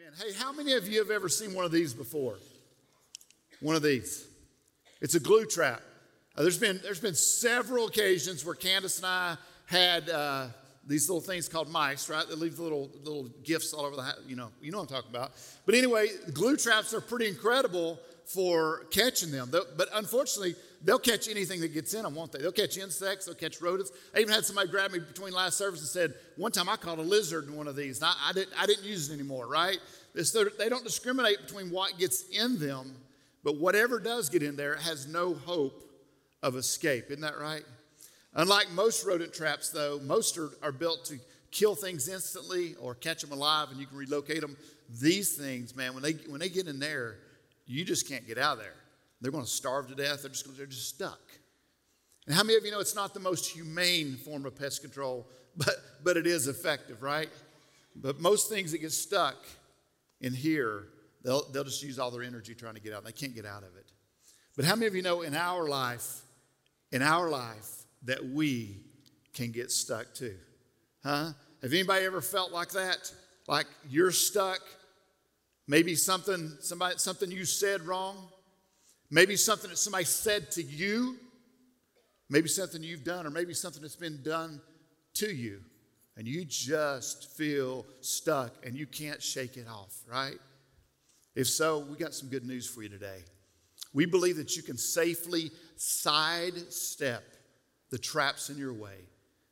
Amen. Hey, how many of you have ever seen one of these before? One of these. It's a glue trap. Uh, there's been there's been several occasions where Candace and I had uh, these little things called mice, right? They leave little little gifts all over the house. You know, you know what I'm talking about. But anyway, glue traps are pretty incredible for catching them. But unfortunately, they'll catch anything that gets in them, won't they? They'll catch insects, they'll catch rodents. I even had somebody grab me between last service and said, one time I caught a lizard in one of these. I, I, didn't, I didn't use it anymore, right? they don't discriminate between what gets in them, but whatever does get in there has no hope of escape. Isn't that right? Unlike most rodent traps, though, most are, are built to kill things instantly or catch them alive and you can relocate them. These things, man, when they, when they get in there, you just can't get out of there. They're going to starve to death. They're just, they're just stuck. And how many of you know it's not the most humane form of pest control, but, but it is effective, right? But most things that get stuck in here, they'll, they'll just use all their energy trying to get out. They can't get out of it. But how many of you know in our life, in our life, that we can get stuck too? Huh? Have anybody ever felt like that? Like you're stuck Maybe something, somebody, something you said wrong. Maybe something that somebody said to you. Maybe something you've done, or maybe something that's been done to you. And you just feel stuck and you can't shake it off, right? If so, we got some good news for you today. We believe that you can safely sidestep the traps in your way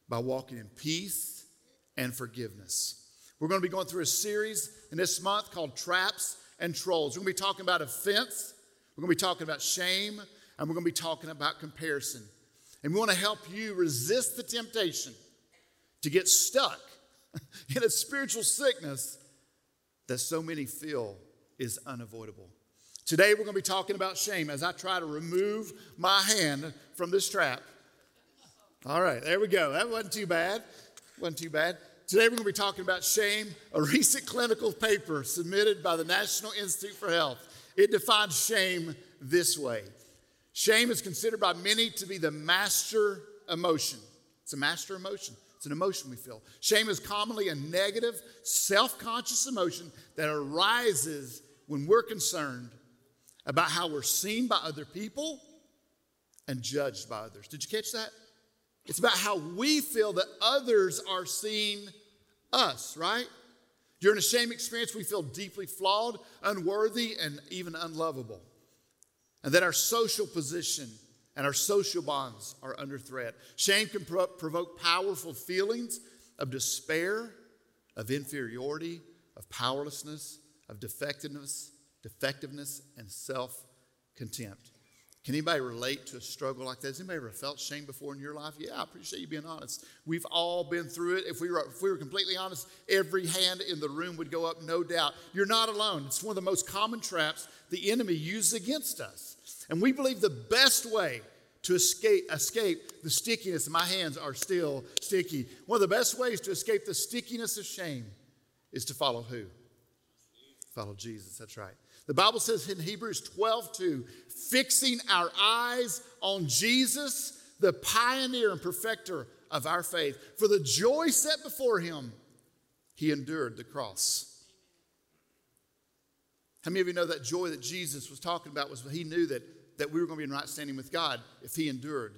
by walking in peace and forgiveness. We're going to be going through a series in this month called Traps and Trolls. We're going to be talking about offense, we're going to be talking about shame, and we're going to be talking about comparison. And we want to help you resist the temptation to get stuck in a spiritual sickness that so many feel is unavoidable. Today, we're going to be talking about shame as I try to remove my hand from this trap. All right, there we go. That wasn't too bad. Wasn't too bad. Today we're going to be talking about shame, a recent clinical paper submitted by the National Institute for Health. It defines shame this way Shame is considered by many to be the master emotion. It's a master emotion, it's an emotion we feel. Shame is commonly a negative, self conscious emotion that arises when we're concerned about how we're seen by other people and judged by others. Did you catch that? It's about how we feel that others are seeing us, right? During a shame experience, we feel deeply flawed, unworthy, and even unlovable. And that our social position and our social bonds are under threat. Shame can pro- provoke powerful feelings of despair, of inferiority, of powerlessness, of defectiveness, defectiveness, and self contempt. Can anybody relate to a struggle like that? Has anybody ever felt shame before in your life? Yeah, I appreciate you being honest. We've all been through it. If we, were, if we were completely honest, every hand in the room would go up, no doubt. You're not alone. It's one of the most common traps the enemy uses against us. And we believe the best way to escape, escape the stickiness, my hands are still sticky. One of the best ways to escape the stickiness of shame is to follow who? Follow Jesus. That's right. The Bible says in Hebrews 12, 2, fixing our eyes on Jesus, the pioneer and perfecter of our faith. For the joy set before him, he endured the cross. How many of you know that joy that Jesus was talking about was he knew that, that we were going to be in right standing with God if he endured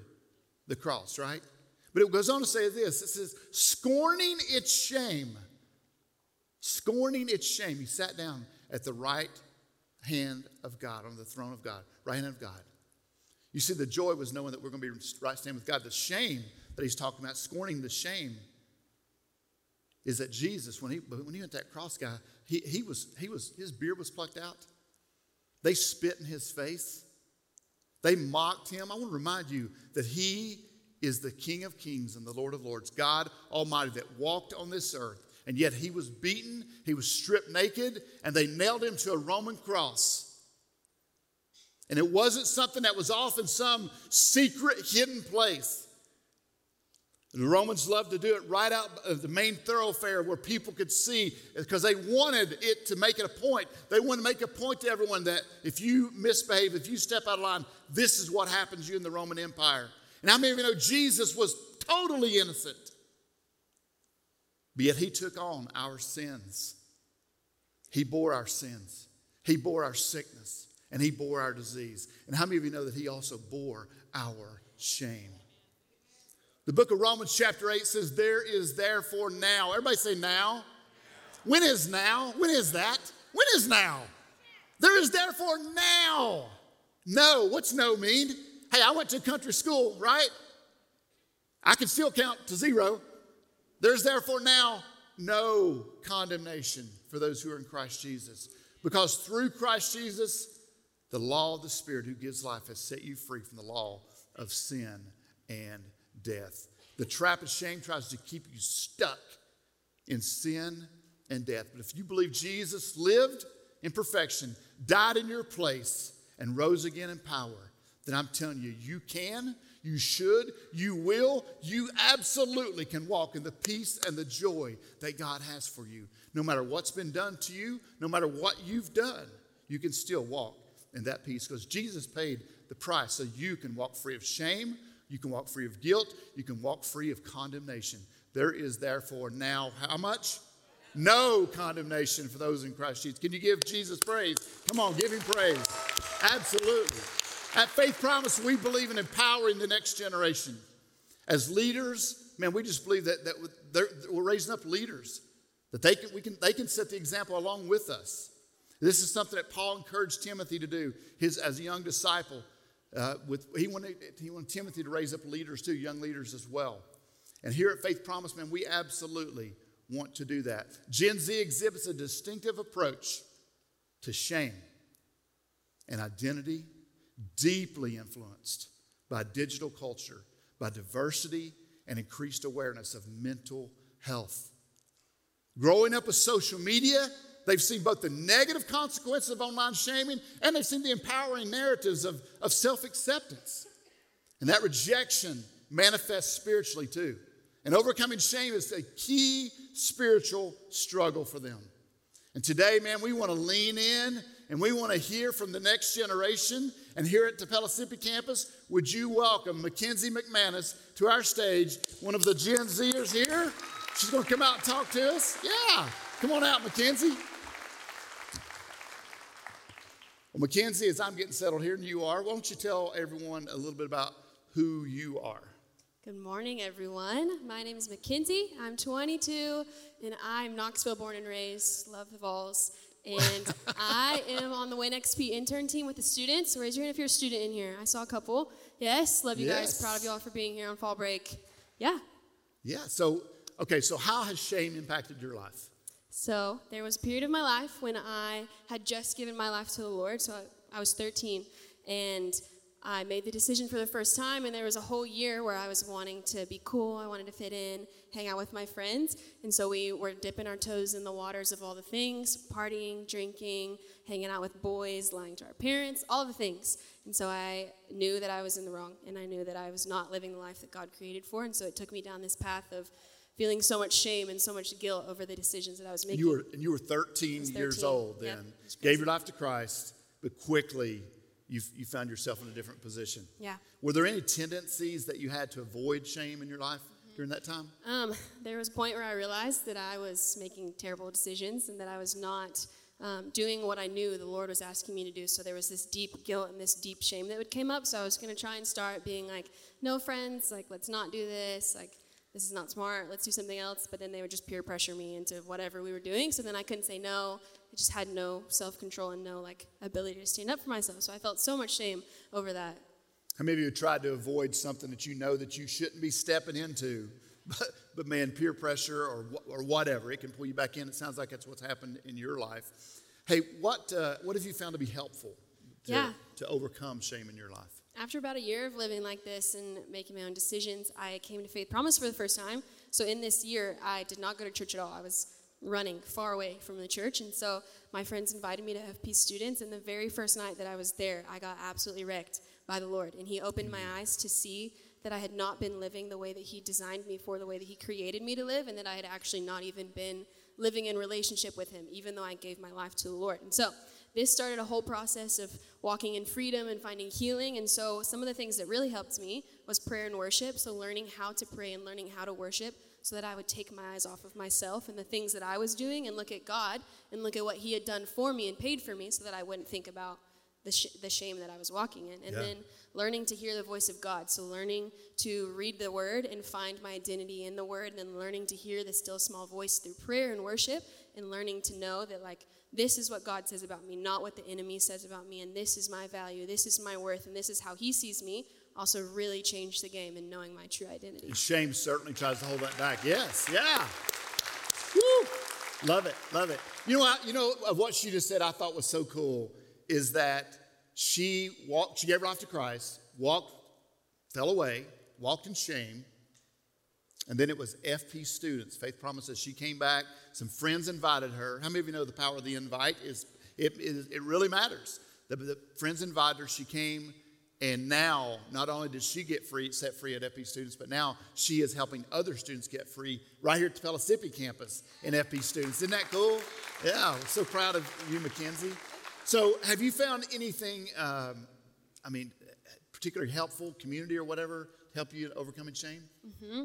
the cross, right? But it goes on to say this it says, scorning its shame, scorning its shame. He sat down at the right hand of God, on the throne of God, right hand of God. You see, the joy was knowing that we're going to be right standing with God. The shame that he's talking about, scorning the shame, is that Jesus, when he, when he went that cross guy, he, he was, he was, his beard was plucked out. They spit in his face. They mocked him. I want to remind you that he is the King of kings and the Lord of lords, God Almighty, that walked on this earth and yet he was beaten, he was stripped naked, and they nailed him to a Roman cross. And it wasn't something that was off in some secret hidden place. The Romans loved to do it right out of the main thoroughfare where people could see because they wanted it to make it a point. They wanted to make a point to everyone that if you misbehave, if you step out of line, this is what happens to you in the Roman Empire. And how many of you know Jesus was totally innocent? But yet he took on our sins. He bore our sins, He bore our sickness, and He bore our disease. And how many of you know that He also bore our shame? The book of Romans, chapter 8 says, There is therefore now. Everybody say now. When is now? When is that? When is now? There is therefore now. No. What's no mean? Hey, I went to country school, right? I can still count to zero. There's therefore now no condemnation for those who are in Christ Jesus. Because through Christ Jesus, the law of the Spirit who gives life has set you free from the law of sin and death. The trap of shame tries to keep you stuck in sin and death. But if you believe Jesus lived in perfection, died in your place, and rose again in power, then I'm telling you, you can, you should, you will, you absolutely can walk in the peace and the joy that God has for you. No matter what's been done to you, no matter what you've done, you can still walk in that peace because Jesus paid the price so you can walk free of shame, you can walk free of guilt. You can walk free of condemnation. There is therefore now how much? No condemnation for those in Christ Jesus. Can you give Jesus praise? Come on, give him praise. Absolutely. At Faith Promise, we believe in empowering the next generation. As leaders, man, we just believe that, that we're raising up leaders, that they can, we can, they can set the example along with us. This is something that Paul encouraged Timothy to do his, as a young disciple. Uh, with, he, wanted, he wanted Timothy to raise up leaders too, young leaders as well. And here at Faith Promise Man, we absolutely want to do that. Gen Z exhibits a distinctive approach to shame and identity, deeply influenced by digital culture, by diversity, and increased awareness of mental health. Growing up with social media They've seen both the negative consequences of online shaming and they've seen the empowering narratives of, of self acceptance. And that rejection manifests spiritually too. And overcoming shame is a key spiritual struggle for them. And today, man, we want to lean in and we want to hear from the next generation. And here at the Pellissippi campus, would you welcome Mackenzie McManus to our stage, one of the Gen Zers here? She's going to come out and talk to us. Yeah, come on out, Mackenzie. Well, Mackenzie, as I'm getting settled here, and you are, why don't you tell everyone a little bit about who you are? Good morning, everyone. My name is Mackenzie. I'm 22, and I'm Knoxville born and raised. Love the Vols. And I am on the WinXP intern team with the students. Raise your hand if you're a student in here. I saw a couple. Yes, love you yes. guys. Proud of you all for being here on fall break. Yeah. Yeah. So, okay, so how has shame impacted your life? So there was a period of my life when I had just given my life to the Lord. So I, I was 13, and I made the decision for the first time, and there was a whole year where I was wanting to be cool. I wanted to fit in, hang out with my friends. And so we were dipping our toes in the waters of all the things partying, drinking, hanging out with boys, lying to our parents, all the things. And so I knew that I was in the wrong, and I knew that I was not living the life that God created for. And so it took me down this path of feeling so much shame and so much guilt over the decisions that I was making. You were, and you were 13, 13 years old then. Yep. Gave your life to Christ, but quickly you, you found yourself in a different position. Yeah. Were there any tendencies that you had to avoid shame in your life mm-hmm. during that time? Um, there was a point where I realized that I was making terrible decisions and that I was not um, doing what I knew the Lord was asking me to do. So there was this deep guilt and this deep shame that would came up. So I was going to try and start being like, no friends, like let's not do this, like this is not smart, let's do something else. But then they would just peer pressure me into whatever we were doing. So then I couldn't say no. I just had no self control and no like ability to stand up for myself. So I felt so much shame over that. How many of you tried to avoid something that you know that you shouldn't be stepping into? But, but man, peer pressure or, or whatever, it can pull you back in. It sounds like that's what's happened in your life. Hey, what, uh, what have you found to be helpful to, yeah. to overcome shame in your life? after about a year of living like this and making my own decisions, I came to Faith Promise for the first time. So in this year, I did not go to church at all. I was running far away from the church. And so my friends invited me to FP students. And the very first night that I was there, I got absolutely wrecked by the Lord. And He opened my eyes to see that I had not been living the way that He designed me for, the way that He created me to live, and that I had actually not even been living in relationship with Him, even though I gave my life to the Lord. And so this started a whole process of walking in freedom and finding healing. And so, some of the things that really helped me was prayer and worship. So, learning how to pray and learning how to worship so that I would take my eyes off of myself and the things that I was doing and look at God and look at what He had done for me and paid for me so that I wouldn't think about the, sh- the shame that I was walking in. And Yeah. then learning to hear the voice of God. So learning to read the Word and find my identity in the Word, and then learning to hear the still small voice through prayer and worship, and learning to know that, like, this is what God says about me, not what the enemy says about me, and this is my value, this is my worth, and this is how He sees me. Also, really changed the game in knowing my true identity. And shame certainly tries to hold that back. Yes, yeah. Woo! Love it, love it. You know what? You know of what she just said. I thought was so cool is that she walked. She gave her life to Christ. Walked, fell away, walked in shame, and then it was FP students. Faith promises. She came back. Some friends invited her. How many of you know the power of the invite is it, it, it really matters. The, the friends invited her. She came, and now not only did she get free, set free at FP students, but now she is helping other students get free right here at the Pellissippi campus in FP students. Isn't that cool? Yeah, we're so proud of you, Mackenzie. So, have you found anything? Um, I mean, particularly helpful, community or whatever, to help you overcoming shame?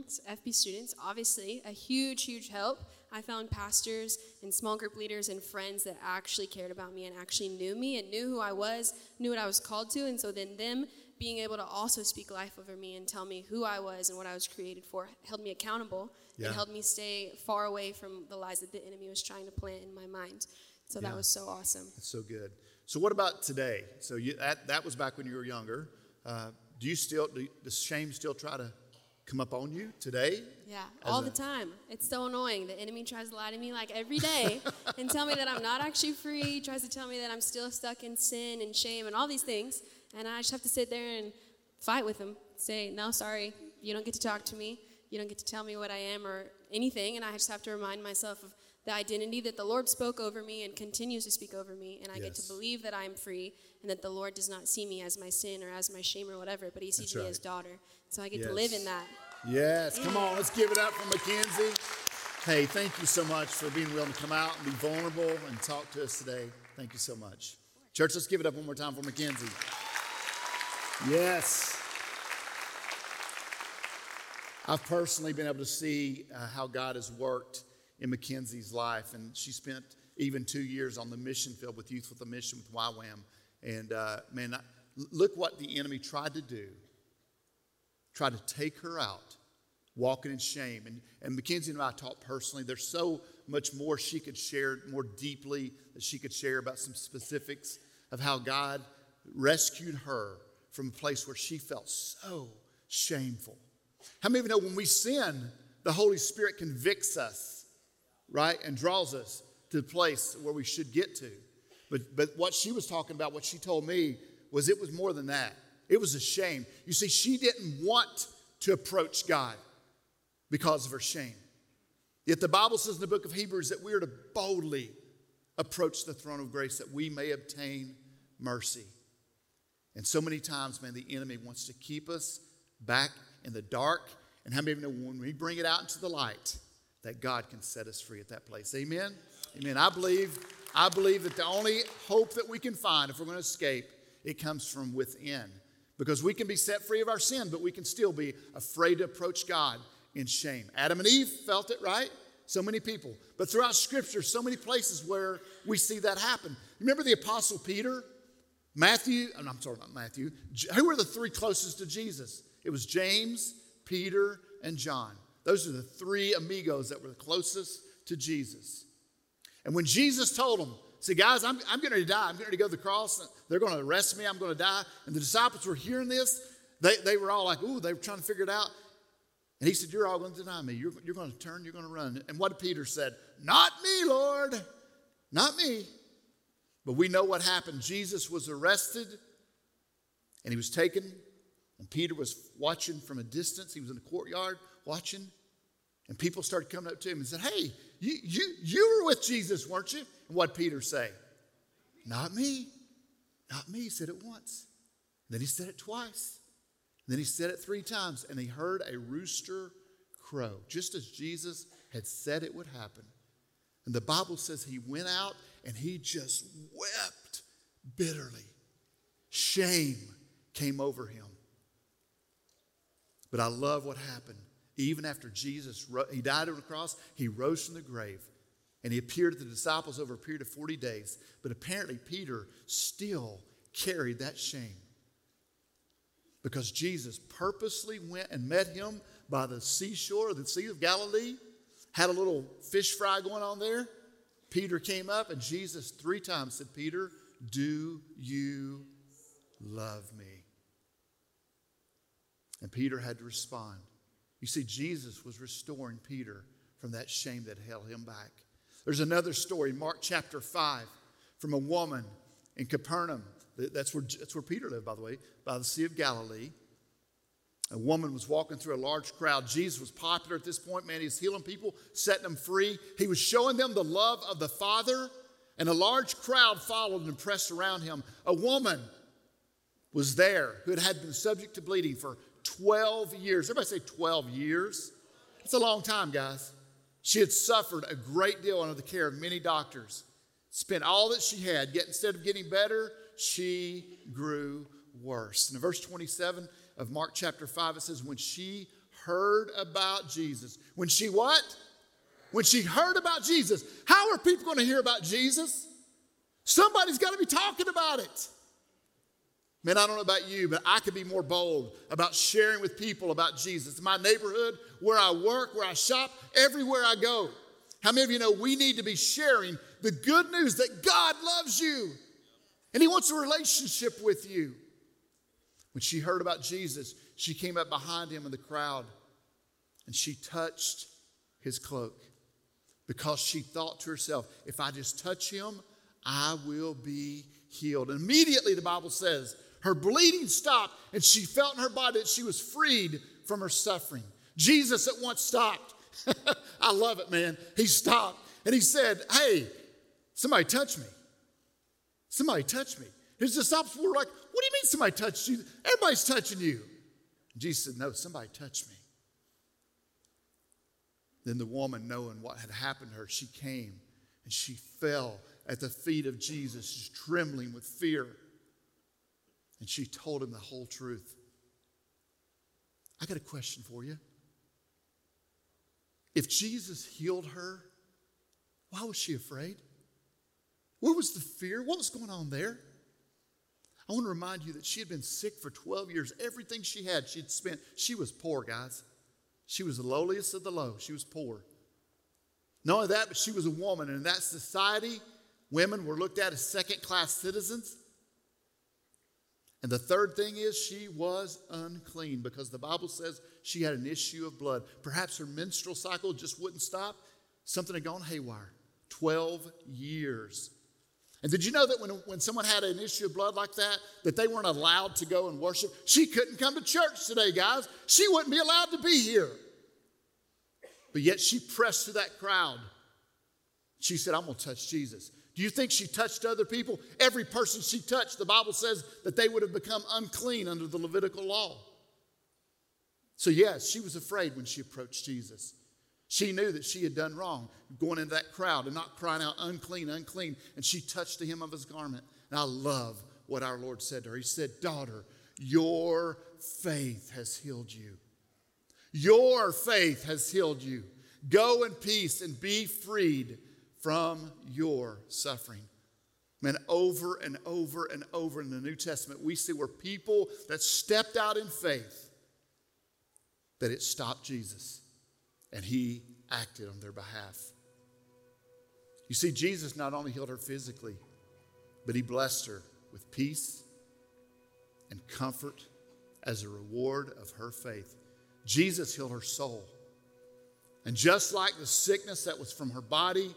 So FP students, obviously, a huge, huge help. I found pastors and small group leaders and friends that actually cared about me and actually knew me and knew who I was, knew what I was called to. And so then them being able to also speak life over me and tell me who I was and what I was created for held me accountable Yeah. and helped me stay far away from the lies that the enemy was trying to plant in my mind. So Yeah. that was so awesome. That's so good. So, what about today? So, you, that, that was back when you were younger. Uh, do you still, do, does shame still try to come up on you today? Yeah, all a- the time. It's so annoying. The enemy tries to lie to me like every day and tell me that I'm not actually free, He tries to tell me that I'm still stuck in sin and shame and all these things. And I just have to sit there and fight with him. Say, no, sorry, you don't get to talk to me. You don't get to tell me what I am or anything. And I just have to remind myself of the identity that the Lord spoke over me and continues to speak over me. And I get to believe that I'm free and that the Lord does not see me as my sin or as my shame or whatever, but He sees That's me right. as daughter. So I get to live in that. Yes, come on, let's give it up for Mackenzie. Hey, thank you so much for being willing to come out and be vulnerable and talk to us today. Thank you so much. Church, let's give it up one more time for Mackenzie. Yes. I've personally been able to see uh, how God has worked in Mackenzie's life, and she spent even two years on the mission field with Youth with a Mission with YWAM. And uh, man, I, look what the enemy tried to do try to take her out, walking in shame. And, and Mackenzie and I talked personally. There's so much more she could share, more deeply that she could share about some specifics of how God rescued her from a place where she felt so shameful. How many of you know when we sin, the Holy Spirit convicts us, right, and draws us to the place where we should get to? But, but what she was talking about, what she told me, was it was more than that. It was a shame. You see, she didn't want to approach God because of her shame. Yet the Bible says in the book of Hebrews that we are to boldly approach the throne of grace that we may obtain mercy. And so many times, man, the enemy wants to keep us back in the dark. And how many of you know when we bring it out into the light, that God can set us free at that place? Amen? Amen. I believe, I believe that the only hope that we can find if we're going to escape, it comes from within. Because we can be set free of our sin, but we can still be afraid to approach God in shame. Adam and Eve felt it, right? So many people. But throughout Scripture, so many places where we see that happen. Remember the Apostle Peter? Matthew, I'm sorry, not Matthew. Who were the three closest to Jesus? It was James, Peter, and John. Those are the three amigos that were the closest to Jesus. And when Jesus told them, see, guys, I'm, I'm going to die. I'm going to go to the cross. They're going to arrest me. I'm going to die. And the disciples were hearing this. They, they were all like, ooh, they were trying to figure it out. And he said, You're all going to deny me. You're, you're going to turn. You're going to run. And what Peter said? Not me, Lord. Not me. But we know what happened. Jesus was arrested and he was taken. And Peter was watching from a distance. He was in the courtyard watching. And people started coming up to him and said, Hey, you, you, you were with Jesus, weren't you? And what Peter say? Not me. Not me. He said it once. Then he said it twice. Then he said it three times. And he heard a rooster crow, just as Jesus had said it would happen. And the Bible says he went out and he just wept bitterly. Shame came over him. But I love what happened. Even after Jesus he died on the cross, he rose from the grave and he appeared to the disciples over a period of 40 days. But apparently Peter still carried that shame because Jesus purposely went and met him by the seashore, the Sea of Galilee, had a little fish fry going on there. Peter came up and Jesus three times said, Peter, do you love me? And Peter had to respond. You see, Jesus was restoring Peter from that shame that held him back. There's another story, Mark chapter 5, from a woman in Capernaum. That's where, that's where Peter lived, by the way, by the Sea of Galilee. A woman was walking through a large crowd. Jesus was popular at this point, man. He was healing people, setting them free. He was showing them the love of the Father, and a large crowd followed and pressed around him. A woman was there who had been subject to bleeding for 12 years. Everybody say 12 years. It's a long time, guys. She had suffered a great deal under the care of many doctors, spent all that she had, yet instead of getting better, she grew worse. In verse 27 of Mark chapter 5, it says, When she heard about Jesus, when she what? When she heard about Jesus, how are people going to hear about Jesus? Somebody's got to be talking about it. Man, I don't know about you, but I could be more bold about sharing with people about Jesus. My neighborhood, where I work, where I shop, everywhere I go. How many of you know we need to be sharing the good news that God loves you and He wants a relationship with you? When she heard about Jesus, she came up behind him in the crowd and she touched his cloak because she thought to herself, if I just touch him, I will be healed. And immediately, the Bible says, her bleeding stopped, and she felt in her body that she was freed from her suffering. Jesus at once stopped. I love it, man. He stopped and he said, Hey, somebody touch me. Somebody touch me. His disciples were like, What do you mean somebody touched you? Everybody's touching you. Jesus said, No, somebody touched me. Then the woman, knowing what had happened to her, she came and she fell at the feet of Jesus, trembling with fear. And she told him the whole truth. I got a question for you. If Jesus healed her, why was she afraid? Where was the fear? What was going on there? I want to remind you that she had been sick for 12 years. Everything she had, she'd spent. She was poor, guys. She was the lowliest of the low. She was poor. Not only that, but she was a woman. And in that society, women were looked at as second class citizens. And the third thing is she was unclean because the Bible says she had an issue of blood. Perhaps her menstrual cycle just wouldn't stop. Something had gone haywire. 12 years. And did you know that when, when someone had an issue of blood like that, that they weren't allowed to go and worship? She couldn't come to church today, guys. She wouldn't be allowed to be here. But yet she pressed through that crowd. She said, I'm going to touch Jesus. Do you think she touched other people? Every person she touched, the Bible says that they would have become unclean under the Levitical law. So, yes, she was afraid when she approached Jesus. She knew that she had done wrong, going into that crowd and not crying out, unclean, unclean. And she touched the hem of his garment. And I love what our Lord said to her. He said, Daughter, your faith has healed you. Your faith has healed you. Go in peace and be freed from your suffering. Man, over and over and over in the New Testament, we see where people that stepped out in faith, that it stopped Jesus and he acted on their behalf. You see, Jesus not only healed her physically, but he blessed her with peace and comfort as a reward of her faith. Jesus healed her soul. And just like the sickness that was from her body,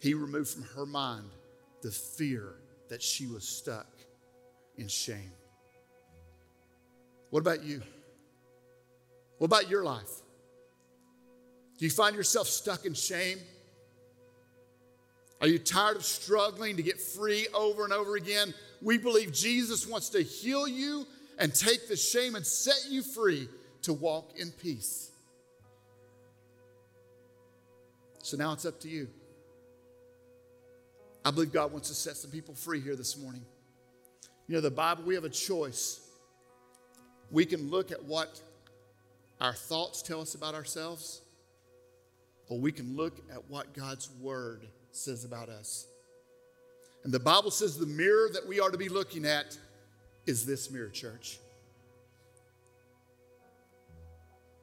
he removed from her mind the fear that she was stuck in shame. What about you? What about your life? Do you find yourself stuck in shame? Are you tired of struggling to get free over and over again? We believe Jesus wants to heal you and take the shame and set you free to walk in peace. So now it's up to you. I believe God wants to set some people free here this morning. You know, the Bible, we have a choice. We can look at what our thoughts tell us about ourselves, or we can look at what God's Word says about us. And the Bible says the mirror that we are to be looking at is this mirror, church.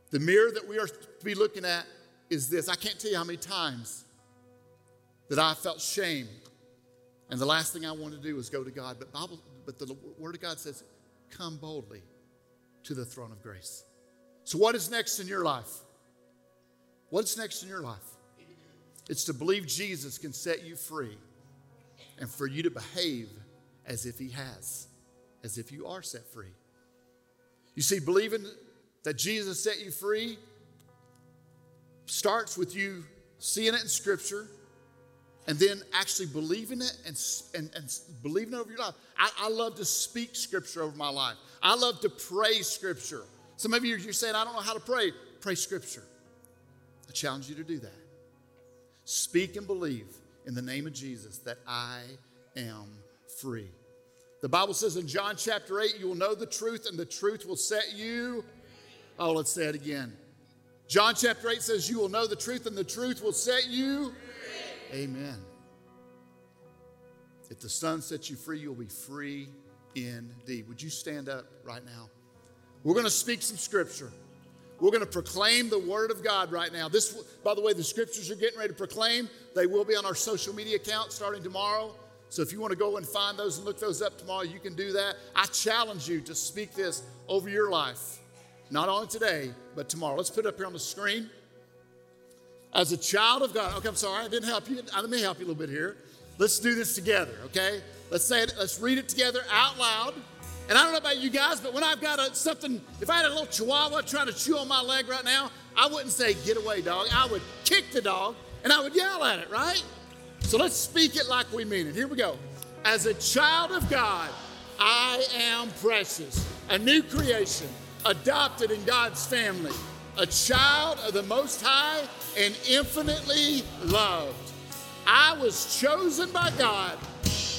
The mirror that we are to be looking at is this. I can't tell you how many times that I felt shame. And the last thing I wanted to do was go to God. But, Bible, but the Word of God says, come boldly to the throne of grace. So, what is next in your life? What's next in your life? It's to believe Jesus can set you free and for you to behave as if He has, as if you are set free. You see, believing that Jesus set you free starts with you seeing it in Scripture and then actually believing it and, and, and believing it over your life. I, I, love to speak Scripture over my life, I love to pray Scripture. Some of you, you're saying, I don't know how to pray. Pray Scripture. I challenge you to do that. Speak and believe in the name of Jesus that I am free. The Bible says in John chapter 8, you will know the truth, and the truth will set you. Oh, let's say it again. John chapter 8 says, You will know the truth, and the truth will set you. Amen. If the Son sets you free, you'll be free indeed. Would you stand up right now? We're going to speak some scripture. We're going to proclaim the word of God right now. This, by the way, the scriptures you're getting ready to proclaim, they will be on our social media account starting tomorrow. So if you want to go and find those and look those up tomorrow, you can do that. I challenge you to speak this over your life, not only today, but tomorrow. Let's put it up here on the screen. As a child of God, okay, I'm sorry, I didn't help you. Let me help you a little bit here. Let's do this together, okay? Let's say it, let's read it together out loud. And I don't know about you guys, but when I've got a, something, if I had a little chihuahua trying to chew on my leg right now, I wouldn't say, get away, dog. I would kick the dog and I would yell at it, right? So let's speak it like we mean it. Here we go. As a child of God, I am precious, a new creation, adopted in God's family, a child of the Most High and infinitely loved. I was chosen by God,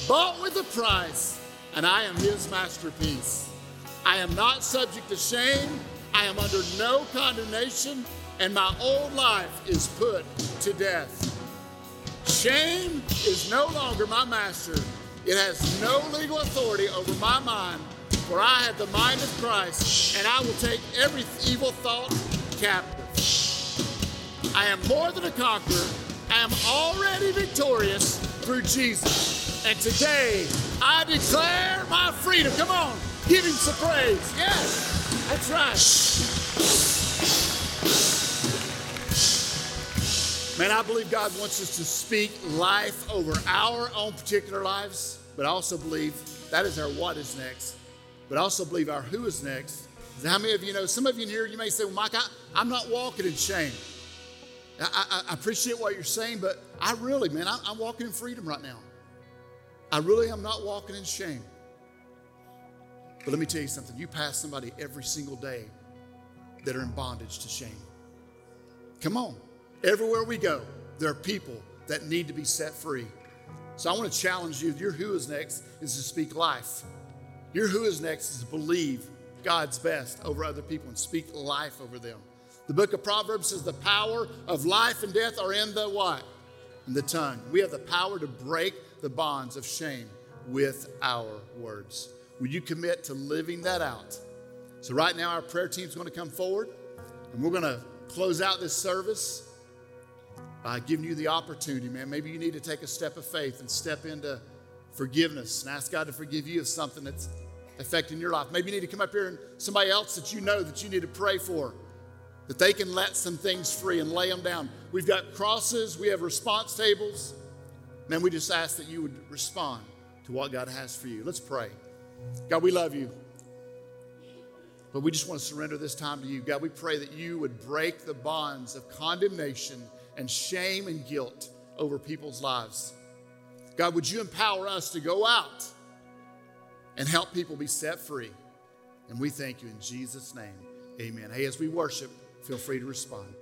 bought with a price and I am his masterpiece. I am not subject to shame. I am under no condemnation, and my old life is put to death. Shame is no longer my master. It has no legal authority over my mind, for I have the mind of Christ, and I will take every evil thought captive. I am more than a conqueror. I am already victorious through Jesus. And today, I declare my freedom. Come on, give him some praise. Yes, that's right. Man, I believe God wants us to speak life over our own particular lives, but I also believe that is our what is next, but I also believe our who is next. How many of you know? Some of you in here, you may say, Well, Mike, I, am not walking in shame. I, I, I, appreciate what you're saying, but I really, man, I, I'm walking in freedom right now. I really am not walking in shame. But let me tell you something you pass somebody every single day that are in bondage to shame. Come on. Everywhere we go, there are people that need to be set free. So I want to challenge you. Your who is next is to speak life. Your who is next is to believe God's best over other people and speak life over them. The book of Proverbs says the power of life and death are in the what? In the tongue. We have the power to break the bonds of shame with our words. Will you commit to living that out? So, right now, our prayer team is going to come forward and we're going to close out this service by giving you the opportunity, man. Maybe you need to take a step of faith and step into forgiveness and ask God to forgive you of something that's affecting your life. Maybe you need to come up here and somebody else that you know that you need to pray for, that they can let some things free and lay them down. We've got crosses, we have response tables. Man, we just ask that you would respond to what God has for you. Let's pray. God, we love you. But we just want to surrender this time to you. God, we pray that you would break the bonds of condemnation and shame and guilt over people's lives. God, would you empower us to go out and help people be set free? And we thank you in Jesus' name. Amen. Hey, as we worship, feel free to respond.